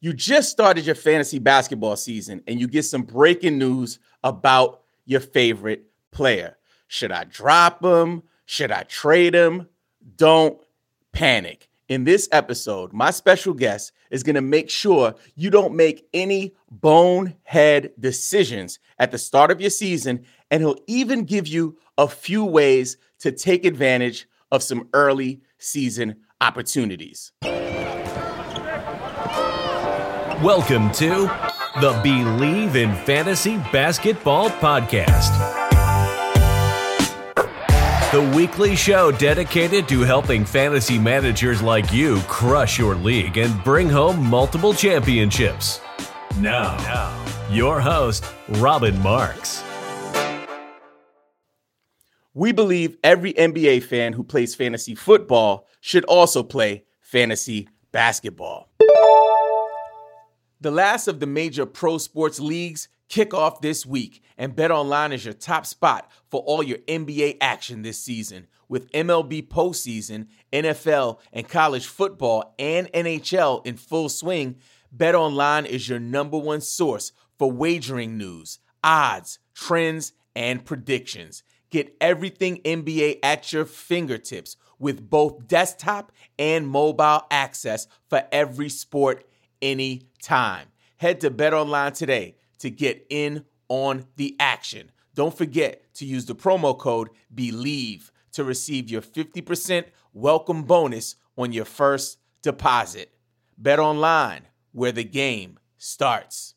You just started your fantasy basketball season and you get some breaking news about your favorite player. Should I drop him? Should I trade him? Don't panic. In this episode, my special guest is going to make sure you don't make any bonehead decisions at the start of your season, and he'll even give you a few ways to take advantage of some early season opportunities. Welcome to the Bleav in Fantasy Basketball Podcast, the weekly show dedicated to helping fantasy managers like you crush your league and bring home multiple championships. Now, now your host, Robbin Marx. We believe every NBA fan who plays fantasy football should also play fantasy basketball. The last of the major pro sports leagues kick off this week, and BetOnline is your top spot for all your NBA action this season. With MLB postseason, NFL, and college football and NHL in full swing, BetOnline is your number one source for wagering news, odds, trends, and predictions. Get everything NBA at your fingertips with both desktop and mobile access for every sport anytime. Head to BetOnline today to get in on the action. Don't forget to use the promo code BELIEVE to receive your 50% welcome bonus on your first deposit. BetOnline, where the game starts.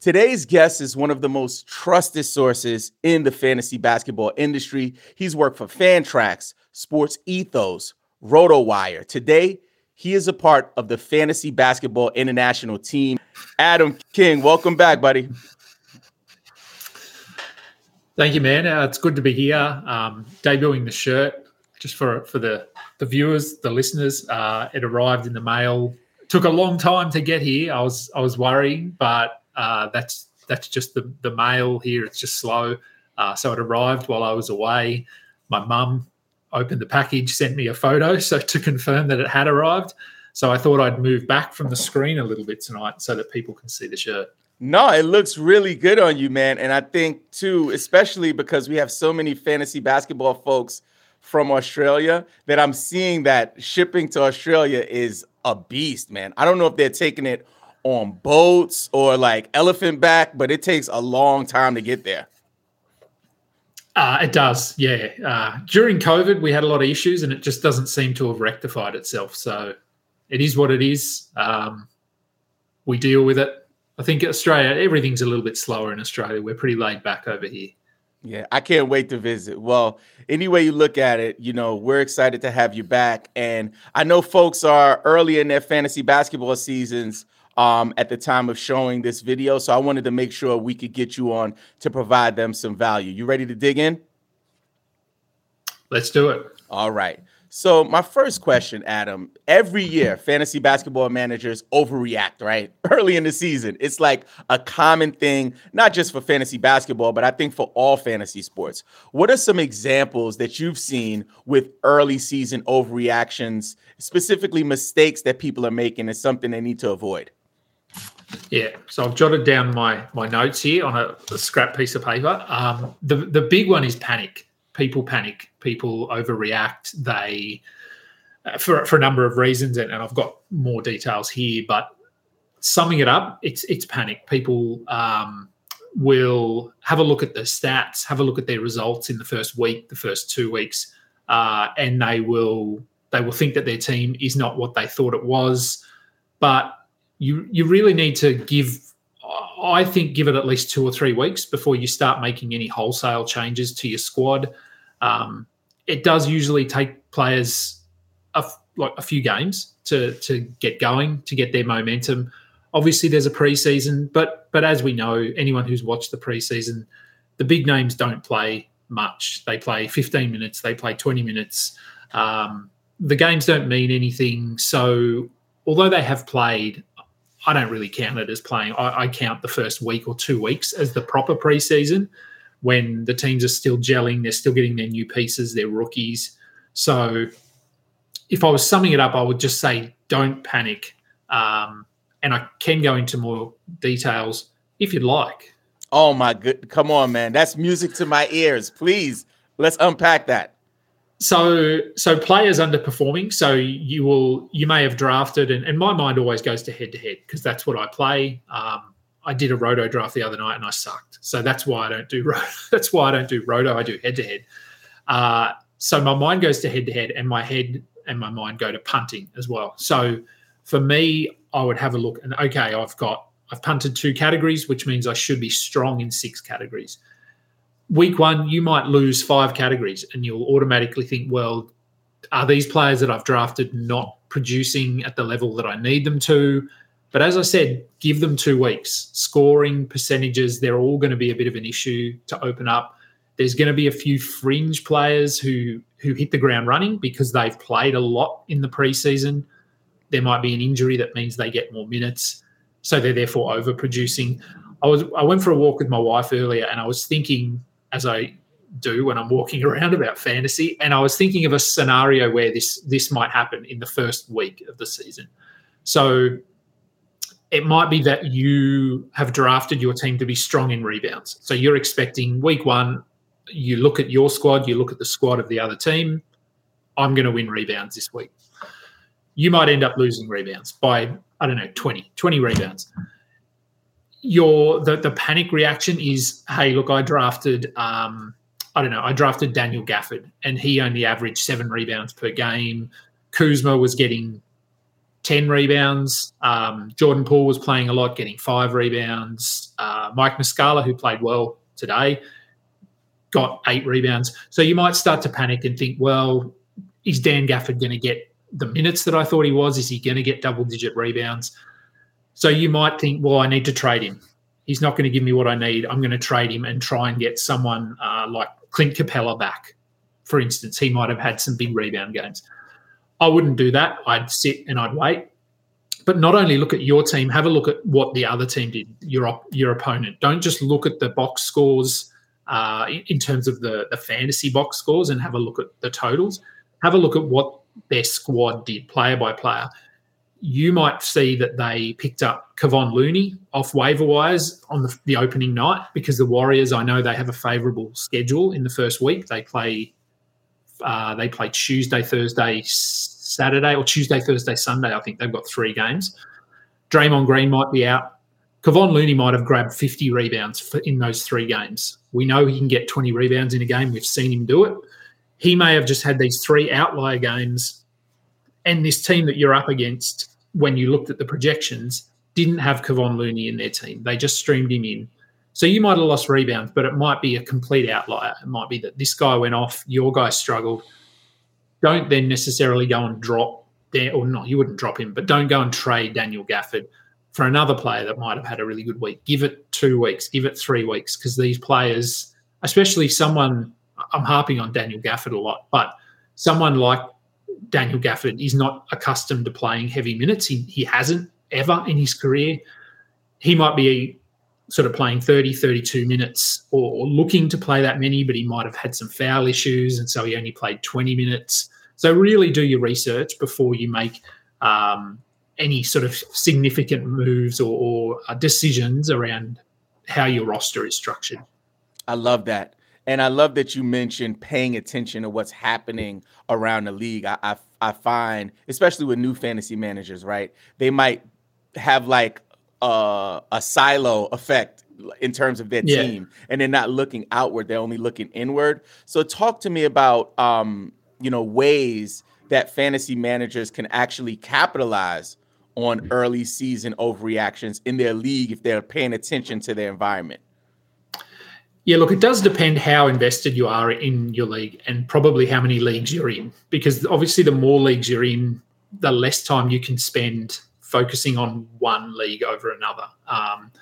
Today's guest is one of the most trusted sources in the fantasy basketball industry. He's worked for Fantrax, Sports Ethos, RotoWire. Today, he is a part of the Fantasy Basketball International team. Adam King, welcome back, buddy. Thank you, man. Uh, it's good to be here. Um, debuting the shirt just for for the the viewers, the listeners. Uh, it arrived in the mail. Took a long time to get here. I was I was worrying, but uh, that's that's just the the mail here. It's just slow. Uh, so it arrived while I was away. My mum opened the package, sent me a photo so to confirm that it had arrived. So I thought I'd move back from the screen a little bit tonight so that people can see the shirt. No, it looks really good on you, man. And I think too, especially because we have so many fantasy basketball folks from Australia that I'm seeing that shipping to Australia is a beast, man. I don't know if they're taking it on boats or like elephant back, but it takes a long time to get there. Uh, it does, yeah. Uh, during COVID, we had a lot of issues, and it just doesn't seem to have rectified itself. So it is what it is. Um, we deal with it. I think Australia, everything's a little bit slower in Australia. We're pretty laid back over here. Yeah, I can't wait to visit. Well, any way you look at it, you know, we're excited to have you back. And I know folks are early in their fantasy basketball seasons um, at the time of showing this video. So I wanted to make sure we could get you on to provide them some value. You ready to dig in? Let's do it. All right. So my first question, Adam, every year fantasy basketball managers overreact, right? Early in the season. It's like a common thing, not just for fantasy basketball, but I think for all fantasy sports. What are some examples that you've seen with early season overreactions, specifically mistakes that people are making and something they need to avoid? Yeah, so I've jotted down my my notes here on a, a scrap piece of paper. Um, the the big one is panic. People panic. People overreact. They uh, for for a number of reasons, and, and I've got more details here. But summing it up, it's it's panic. People um, will have a look at the stats, have a look at their results in the first week, the first two weeks, uh, and they will they will think that their team is not what they thought it was. But you you really need to give I think give it at least two or three weeks before you start making any wholesale changes to your squad. Um, it does usually take players a, like a few games to to get going, to get their momentum. Obviously, there's a preseason, but but as we know, anyone who's watched the preseason, the big names don't play much. They play 15 minutes, they play 20 minutes. Um, the games don't mean anything. So although they have played, I don't really count it as playing. I, I, count the first week or two weeks as the proper preseason when the teams are still gelling, they're still getting their new pieces, they're rookies. So if I was summing it up, I would just say don't panic. Um, and I can go into more details if you'd like. Oh my good, come on, man, that's music to my ears. Please, let's unpack that. So, so players underperforming. So you will, you may have drafted, and, and my mind always goes to head to head because that's what I play. Um, I did a roto draft the other night and I sucked. So that's why I don't do roto that's why I don't do roto. I do head to head. So my mind goes to head to head, and my head and my mind go to punting as well. So for me, I would have a look and okay, I've got I've punted two categories, which means I should be strong in six categories. Week one, you might lose five categories, and you'll automatically think, well, are these players that I've drafted not producing at the level that I need them to? But as I said, give them two weeks. Scoring percentages, they're all going to be a bit of an issue to open up. There's going to be a few fringe players who who hit the ground running because they've played a lot in the preseason. There might be an injury that means they get more minutes, so they're therefore overproducing. I was I went for a walk with my wife earlier, and I was thinking, as I do when I'm walking around about fantasy, and I was thinking of a scenario where this this might happen in the first week of the season. So it might be that you have drafted your team to be strong in rebounds. So you're expecting week one, you look at your squad, you look at the squad of the other team. I'm going to win rebounds this week. You might end up losing rebounds by, I don't know, 20, 20 rebounds. Your the, the panic reaction is, hey, look, I drafted um, I don't know, I drafted Daniel Gafford and he only averaged seven rebounds per game. Kuzma was getting 10 rebounds. Um, Jordan Poole was playing a lot, getting five rebounds. Uh, Mike Muscala, who played well today, got eight rebounds. So you might start to panic and think, well, is Dan Gafford going to get the minutes that I thought he was? Is he going to get double digit rebounds? So you might think, well, I need to trade him. He's not going to give me what I need. I'm going to trade him and try and get someone uh, like Clint Capela back. For instance, he might have had some big rebound games. I wouldn't do that. I'd sit and I'd wait. But not only look at your team, have a look at what the other team did, your your opponent. Don't just look at the box scores uh, in terms of the, the fantasy box scores and have a look at the totals. Have a look at what their squad did, player by player. You might see that they picked up Kevon Looney off waiver wires on the, the opening night because the Warriors, I know they have a favourable schedule in the first week. They play uh, they play Tuesday, Thursday, Saturday, or Tuesday, Thursday, Sunday. I think they've got three games. Draymond Green might be out. Kevon Looney might have grabbed 50 rebounds for, in those three games. We know he can get 20 rebounds in a game. We've seen him do it. He may have just had these three outlier games, and this team that you're up against, when you looked at the projections, didn't have Kevon Looney in their team. They just streamed him in. So you might have lost rebounds, but it might be a complete outlier. It might be that this guy went off, your guy struggled. Don't then necessarily go and drop there, or not, you wouldn't drop him, but don't go and trade Daniel Gafford for another player that might have had a really good week. Give it two weeks, give it three weeks, because these players, especially someone, I'm harping on Daniel Gafford a lot, but someone like Daniel Gafford is not accustomed to playing heavy minutes. He, he hasn't ever in his career. He might be sort of playing 30, 32 minutes or, or, looking to play that many, but he might have had some foul issues. And so he only played 20 minutes. So really do your research before you make um, any sort of significant moves or, or uh, decisions around how your roster is structured. I love that. And I love that you mentioned paying attention to what's happening around the league. I, I, I find, especially with new fantasy managers, right? They might have like uh, a silo effect in terms of their yeah. team, and they're not looking outward; they're only looking inward. So, talk to me about um, you know ways that fantasy managers can actually capitalize on early season overreactions in their league if they're paying attention to their environment. Yeah, look, it does depend how invested you are in your league and probably how many leagues you're in. Because obviously, the more leagues you're in, the less time you can spend focusing on one league over another. Um,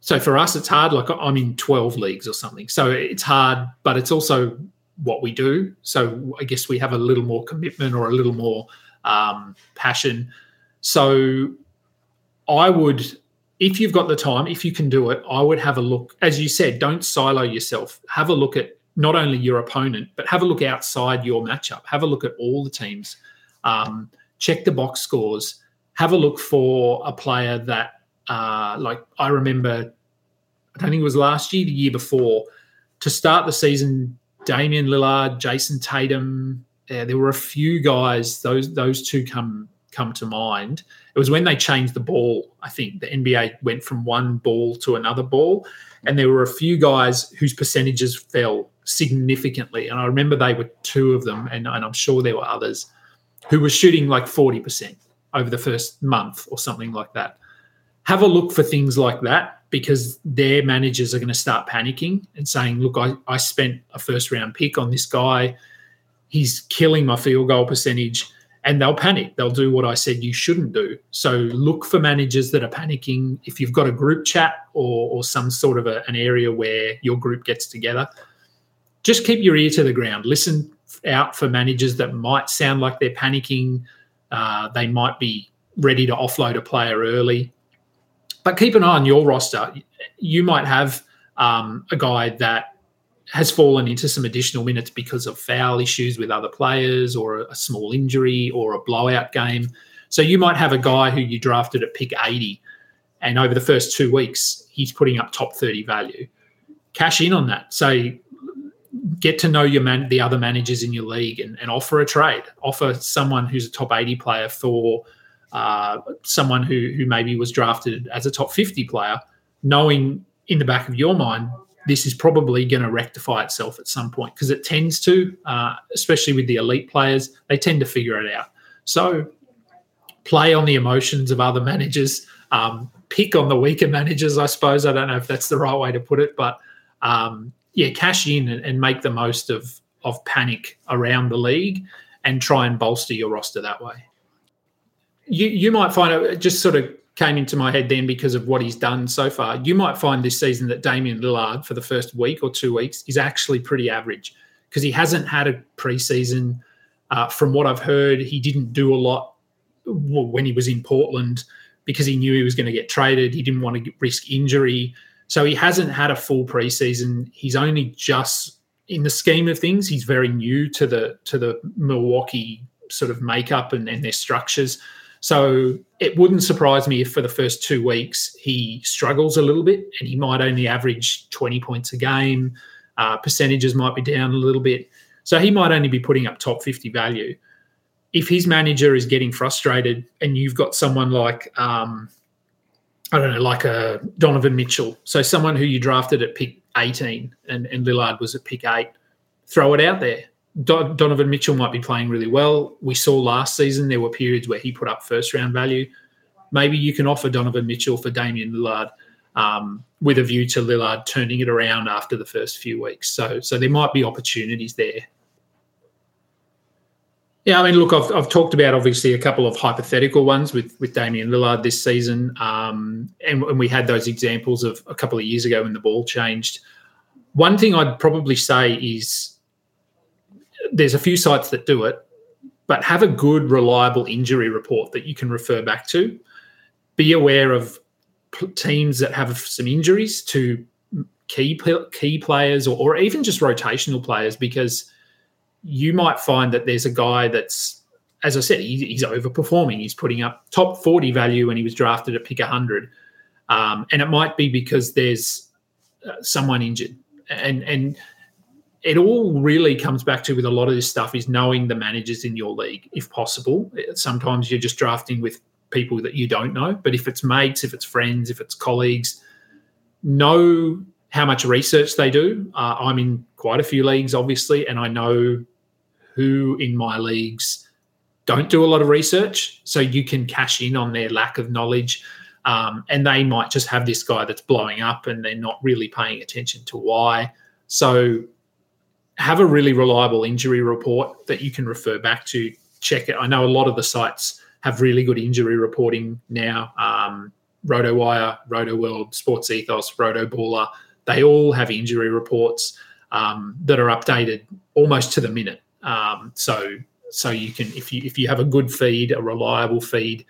so for us, it's hard. Like I'm in 12 leagues or something. So it's hard, but it's also what we do. So I guess we have a little more commitment or a little more um, passion. So I would, if you've got the time, if you can do it, I would have a look. As you said, don't silo yourself. Have a look at not only your opponent, but have a look outside your matchup. Have a look at all the teams. Um, check the box scores have a look for a player that, uh, like I remember, I don't think it was last year, the year before, to start the season, Damian Lillard, Jayson Tatum, there were a few guys. Those those two come come to mind. It was when they changed the ball. I think the NBA went from one ball to another ball, and there were a few guys whose percentages fell significantly. And I remember they were two of them, and, and I'm sure there were others who were shooting like 40% over the first month or something like that. Have a look for things like that because their managers are going to start panicking and saying, Look, I, I spent a first round pick on this guy. He's killing my field goal percentage. And they'll panic. They'll do what I said you shouldn't do. So look for managers that are panicking. If you've got a group chat or, or some sort of a, an area where your group gets together, just keep your ear to the ground. Listen out for managers that might sound like they're panicking. Uh, they might be ready to offload a player early. But keep an eye on your roster. You might have um, a guy that has fallen into some additional minutes because of foul issues with other players or a small injury or a blowout game. So you might have a guy who you drafted at pick 80 and over the first two weeks, he's putting up top 30 value. Cash in on that. So get to know your man, the other managers in your league, and, and offer a trade. Offer someone who's a top eighty player for uh, someone who who maybe was drafted as a top fifty player, knowing in the back of your mind this is probably going to rectify itself at some point because it tends to, uh, especially with the elite players, they tend to figure it out. So play on the emotions of other managers. Um, pick on the weaker managers, I suppose. I don't know if that's the right way to put it, but um, yeah, cash in and, and make the most of of panic around the league and try and bolster your roster that way. You you might find it just sort of came into my head then because of what he's done so far. You might find this season that Damian Lillard for the first week or two weeks is actually pretty average because he hasn't had a preseason. Uh, from what I've heard, he didn't do a lot when he was in Portland because he knew he was going to get traded. He didn't want to risk injury. So he hasn't had a full preseason. He's only just in the scheme of things, he's very new to the to the Milwaukee sort of makeup and, and their structures. So it wouldn't surprise me if for the first two weeks he struggles a little bit and he might only average 20 points a game. Uh, percentages might be down a little bit. So he might only be putting up top 50 value. If his manager is getting frustrated and you've got someone like um, I don't know, like a Donovan Mitchell. So someone who you drafted at pick 18 and, and Lillard was at pick eight, throw it out there. Do- Donovan Mitchell might be playing really well. We saw last season there were periods where he put up first round value. Maybe you can offer Donovan Mitchell for Damian Lillard um, with a view to Lillard turning it around after the first few weeks. So, so there might be opportunities there yeah, I mean, look, I've, I've talked about obviously a couple of hypothetical ones with with Damian Lillard this season, um, and, and we had those examples of a couple of years ago when the ball changed. One thing I'd probably say is there's a few sites that do it, but have a good, reliable injury report that you can refer back to. Be aware of teams that have some injuries to key key players or, or even just rotational players because you might find that there's a guy that's, as I said, he, he's overperforming. He's putting up top 40 value when he was drafted at pick 100. Um, and it might be because there's uh, someone injured. And, and it all really comes back to with a lot of this stuff is knowing the managers in your league, if possible. Sometimes you're just drafting with people that you don't know. But if it's mates, if it's friends, if it's colleagues, know how much research they do. Uh, I'm in quite a few leagues, obviously, and I know who in my leagues don't do a lot of research. So you can cash in on their lack of knowledge. Um, and they might just have this guy that's blowing up and they're not really paying attention to why. So have a really reliable injury report that you can refer back to. Check it. I know a lot of the sites have really good injury reporting now. Um, RotoWire, RotoWorld, Sports Ethos, RotoBaller, they all have injury reports um, that are updated almost to the minute. Um, so so you can if you if you have a good feed, a reliable feed,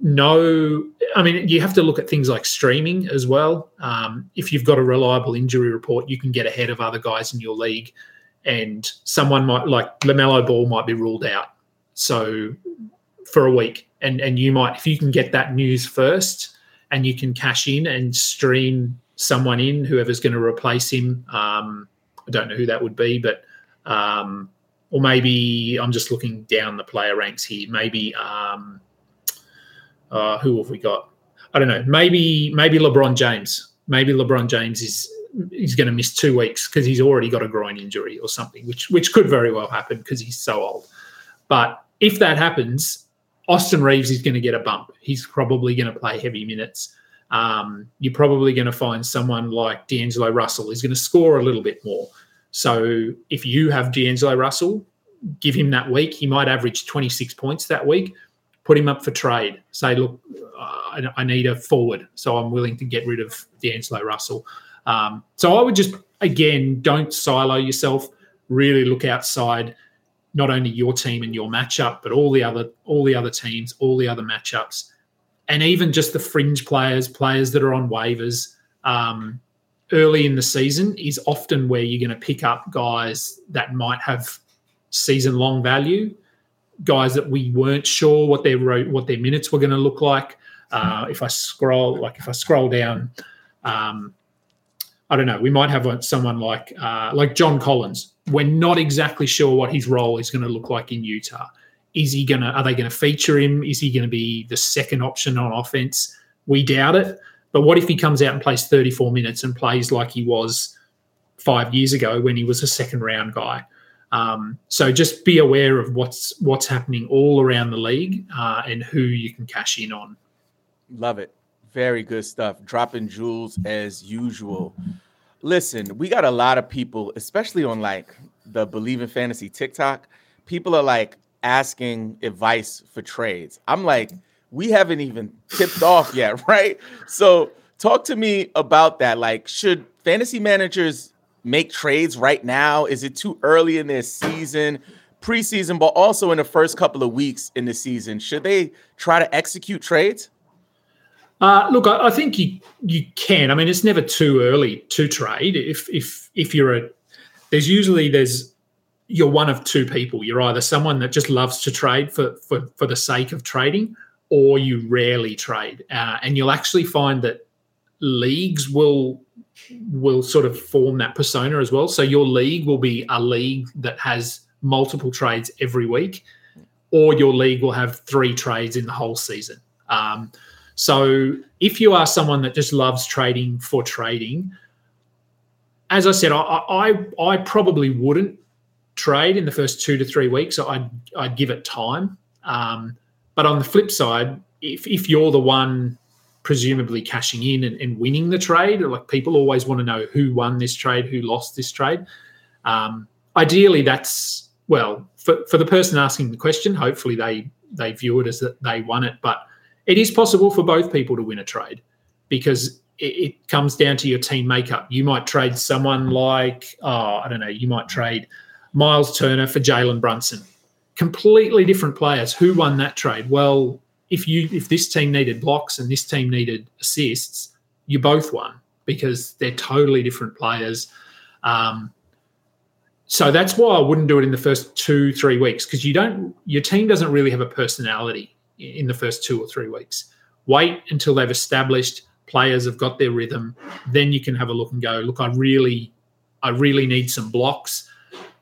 no, I mean you have to look at things like streaming as well. Um, if you've got a reliable injury report, you can get ahead of other guys in your league, and someone might like LaMelo Ball might be ruled out. So for a week, and and you might if you can get that news first and you can cash in and stream someone in whoever's going to replace him um, i don't know who that would be but um, or maybe i'm just looking down the player ranks here maybe um, uh, who have we got i don't know maybe maybe lebron james maybe lebron james is he's going to miss two weeks because he's already got a groin injury or something which which could very well happen because he's so old but if that happens Austin Reaves is going to get a bump. He's probably going to play heavy minutes. Um, you're probably going to find someone like D'Angelo Russell is going to score a little bit more. So if you have D'Angelo Russell, give him that week. He might average 26 points that week. Put him up for trade. Say, look, I, I need a forward, so I'm willing to get rid of D'Angelo Russell. Um, so I would just again don't silo yourself. Really look outside not only your team and your matchup, but all the other all the other teams, all the other matchups, and even just the fringe players, players that are on waivers um, early in the season is often where you're going to pick up guys that might have season long value, guys that we weren't sure what their what their minutes were going to look like. Uh, if I scroll, like if I scroll down, um, I don't know. We might have someone like uh, like John Collins we're not exactly sure what his role is going to look like in Utah. Is he to, are they going to feature him? Is he going to be the second option on offense? We doubt it. But what if he comes out and plays 34 minutes and plays like he was five years ago when he was a second round guy? Um, so just be aware of what's what's happening all around the league uh, and who you can cash in on. Love it. Very good stuff. Dropping jewels as usual. Listen, we got a lot of people, especially on like the Bleav in Fantasy TikTok. People are like asking advice for trades. I'm like, we haven't even tipped off yet, right? So, talk to me about that. Like, should fantasy managers make trades right now? Is it too early in their season, preseason, but also in the first couple of weeks in the season? Should they try to execute trades? Uh, look, I, I, think you you can. I mean, it's never too early to trade. If if if you're a there's usually there's you're one of two people. You're either someone that just loves to trade for for for the sake of trading, or you rarely trade. Uh, and you'll actually find that leagues will will sort of form that persona as well. So your league will be a league that has multiple trades every week, or your league will have three trades in the whole season. Um, so if you are someone that just loves trading for trading, as I said, I I, I probably wouldn't trade in the first two to three weeks. I'd I'd give it time. Um, but on the flip side, if if you're the one presumably cashing in and, and winning the trade, like people always want to know who won this trade, who lost this trade. Um, ideally, that's well for, for the person asking the question. Hopefully, they they view it as that they won it, but it is possible for both people to win a trade because it, it comes down to your team makeup. You might trade someone like, oh, I don't know, you might trade Miles Turner for Jalen Brunson. Completely different players. Who won that trade? Well, if you if this team needed blocks and this team needed assists, you both won because they're totally different players. Um, so that's why I wouldn't do it in the first two, three weeks because you don't your team doesn't really have a personality in the first two or three weeks. Wait until they've established players have got their rhythm. Then you can have a look and go, look, I really, I really need some blocks.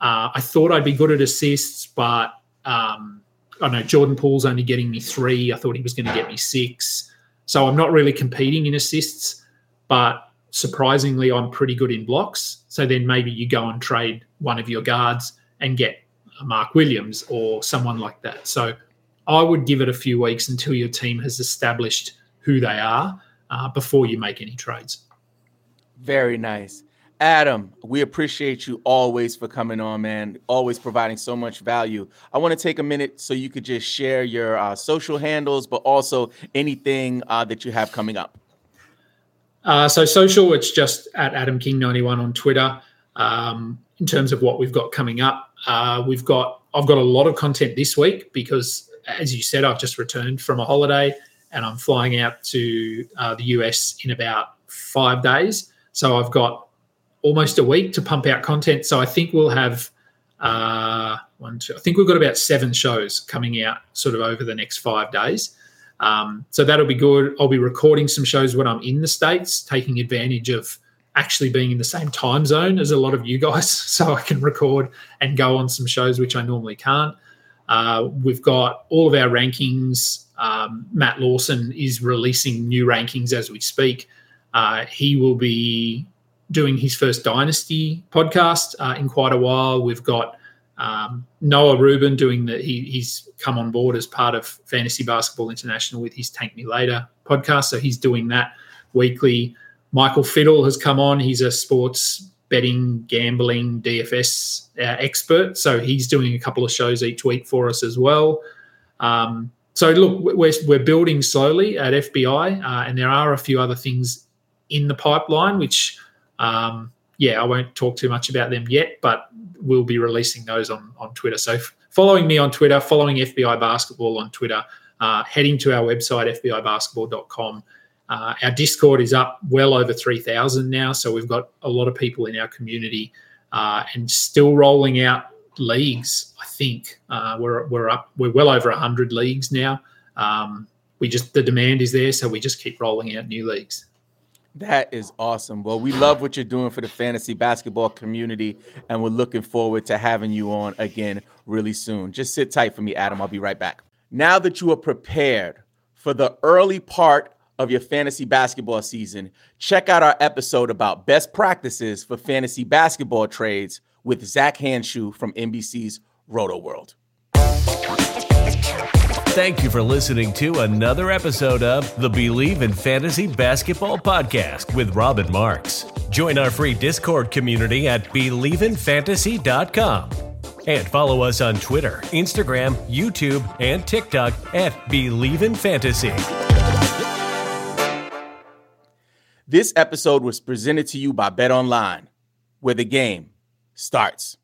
Uh, I thought I'd be good at assists, but um, I know Jordan Poole's only getting me three. I thought he was going to get me six. So I'm not really competing in assists, but surprisingly, I'm pretty good in blocks. So then maybe you go and trade one of your guards and get Mark Williams or someone like that. So I would give it a few weeks until your team has established who they are uh, before you make any trades. Very nice. Adam, we appreciate you always for coming on, man. Always providing so much value. I want to take a minute so you could just share your uh, social handles, but also anything uh, that you have coming up. Uh, so social, it's just at Adam King ninety one on Twitter. Um, in terms of what we've got coming up, uh, we've got I've got a lot of content this week because as you said, I've just returned from a holiday and I'm flying out to uh, the US in about five days. So I've got almost a week to pump out content. So I think we'll have uh, one, two. I think we've got about seven shows coming out sort of over the next five days. Um, so that'll be good. I'll be recording some shows when I'm in the States, taking advantage of actually being in the same time zone as a lot of you guys, so I can record and go on some shows which I normally can't. Uh, we've got all of our rankings. Um, Matt Lawson is releasing new rankings as we speak. Uh, he will be doing his first Dynasty podcast uh, in quite a while. We've got um, Noah Rubin doing the he, he's come on board as part of Fantasy Basketball International with his Tank Me Later podcast, so he's doing that weekly. Michael Fiddle has come on. He's a sports betting, gambling, DFS uh, expert, so he's doing a couple of shows each week for us as well. Um, so look, we're we're building slowly at FBI, uh, and there are a few other things in the pipeline which. Um, yeah, I won't talk too much about them yet, but we'll be releasing those on, on Twitter. So f- following me on Twitter, following FBI Basketball on Twitter, uh, heading to our website, fbibasketball.com. Uh, our Discord is up well over 3,000 now. So we've got a lot of people in our community uh, and still rolling out leagues. I think uh, we're, we're up, we're well over 100 leagues now. Um, we just, the demand is there. So we just keep rolling out new leagues. That is awesome. Well, we love what you're doing for the fantasy basketball community, and we're looking forward to having you on again really soon. Just sit tight for me, Adam. I'll be right back. Now that you are prepared for the early part of your fantasy basketball season, check out our episode about best practices for fantasy basketball trades with Zach Hanshu from NBC's Rotoworld. Thank you for listening to another episode of the Bleav in Fantasy Basketball podcast with Robbin Marx. Join our free Discord community at bleavinfantasy.com and follow us on Twitter, Instagram, YouTube, and TikTok at Bleav in Fantasy. This episode was presented to you by Bet Online, where the game starts.